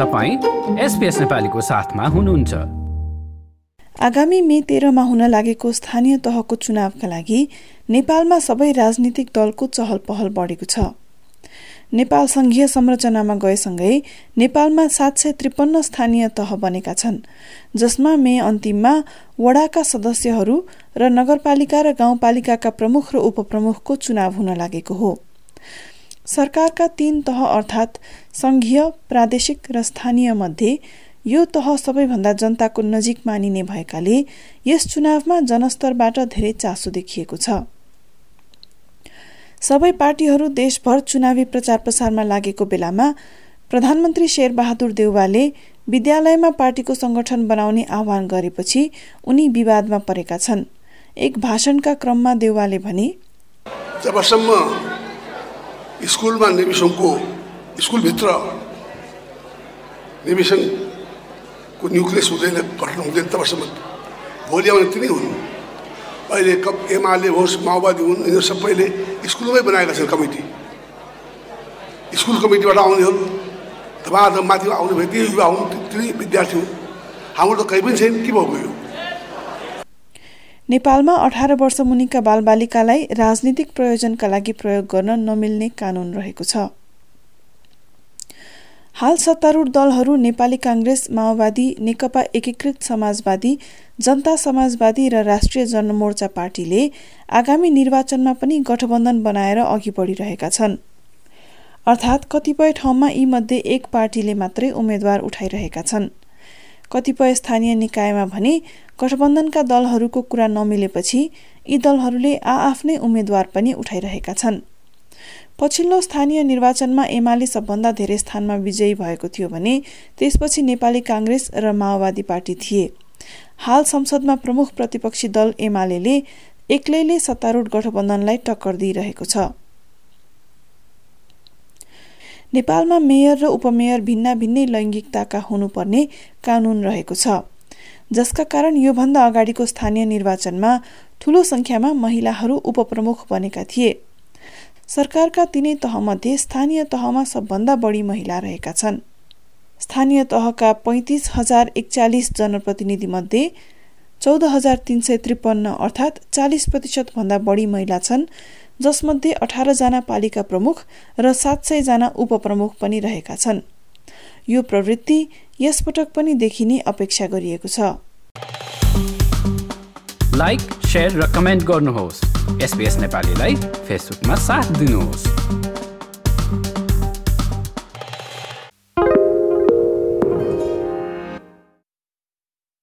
तपाईँ एसपिएस नेपालीको साथमा हुनुहुन्छ। आगामी मे तेह्रमा हुन लागेको स्थानीय तहको चुनावका लागि नेपालमा सबै राजनीतिक दलको चहल पहल बढेको छ। नेपाल संघीय संरचनामा गएसँगै नेपालमा सात सय त्रिपन्न स्थानीय तह बनेका छन् जसमा मे अन्तिममा वडाका सदस्यहरू र नगरपालिका र गाउँपालिकाका प्रमुख र उपप्रमुखको चुनाव हुन लागेको हो। सरकारका तीन तह अर्थात् संघीय प्रादेशिक र स्थानीय मध्ये यो तह सबैभन्दा जनताको नजिक मानिने भएकाले यस चुनावमा जनस्तरबाट धेरै चासो देखिएको छ। सबै पार्टीहरू देशभर चुनावी प्रचार प्रसारमा लागेको बेलामा प्रधानमन्त्री शेरबहादुर देउवाले विद्यालयमा पार्टीको संगठन बनाउने आह्वान गरेपछि उनी विवादमा परेका छन्। एक भाषणका क्रममा देउवाले भने जबसम्म स्कुलमा निवेशनको स्कुलभित्र निवेशनको न्युक्लियस हुँदैन गठन हुँदैन तबसम्म भोलि आउने तिनै हुन् अहिले कप एमाले होस् माओवादी हुन् यिनीहरू सबैले स्कुलमै बनाएका छन् कमिटी स्कुल कमिटीबाट आउने हो धमाधम माथि आउने भए त्यही युवा हुन् त्यही विद्यार्थी हुन् हाम्रो त कहीँ पनि छैन के भएको नेपालमा अठार वर्ष मुनिका बालबालिकालाई राजनीतिक प्रयोजनका लागि प्रयोग गर्न नमिल्ने कानून रहेको छ। हाल सत्तारूढ दलहरू नेपाली काङ्ग्रेस माओवादी नेकपा एकीकृत समाजवादी जनता समाजवादी र राष्ट्रिय जनमोर्चा पार्टीले आगामी निर्वाचनमा पनि गठबन्धन बनाएर अघि बढिरहेका छन्। अर्थात् कतिपय ठाउँमा यीमध्ये एक पार्टीले मात्रै उम्मेद्वार उठाइरहेका छन्। कतिपय स्थानीय निकायमा भने गठबन्धनका दलहरूको कुरा नमिलेपछि यी दलहरूले आआफ्नै उम्मेद्वार पनि उठाइरहेका छन्। पछिल्लो स्थानीय निर्वाचनमा एमाले सबभन्दा धेरै स्थानमा विजयी भएको थियो भने त्यसपछि नेपाली काङ्ग्रेस र माओवादी पार्टी थिए। हाल संसदमा प्रमुख प्रतिपक्षी दल एमाले एक्लैले सत्तारूढ गठबन्धनलाई टक्कर दिइरहेको छ। नेपालमा मेयर र उपमेयर भिन्न भिन्नै लैङ्गिकताका हुनुपर्ने कानून रहेको छ। जसका कारण योभन्दा अगाडिको स्थानीय निर्वाचनमा ठूलो संख्यामा महिलाहरू उपप्रमुख बनेका थिए। सरकारका तिनै तहमध्ये स्थानीय तहमा सबभन्दा बढी महिला रहेका छन्। स्थानीय तहका पैँतिस हजार एकचालिस जनप्रतिनिधि मध्ये चौध हजार तिन सय त्रिपन्न अर्थात् चालिस प्रतिशतभन्दा बढी महिला छन् जसमध्ये अठारजना पालिका प्रमुख र सात सयजना उपप्रमुख पनि रहेका छन्। यो प्रवृत्ति यसपटक पनि देखिने अपेक्षा गरिएको छ। लाइक र कमेन्ट गर्नुहोस्। नेपालीलाई फेसबुकमा साथ दिनुहोस्।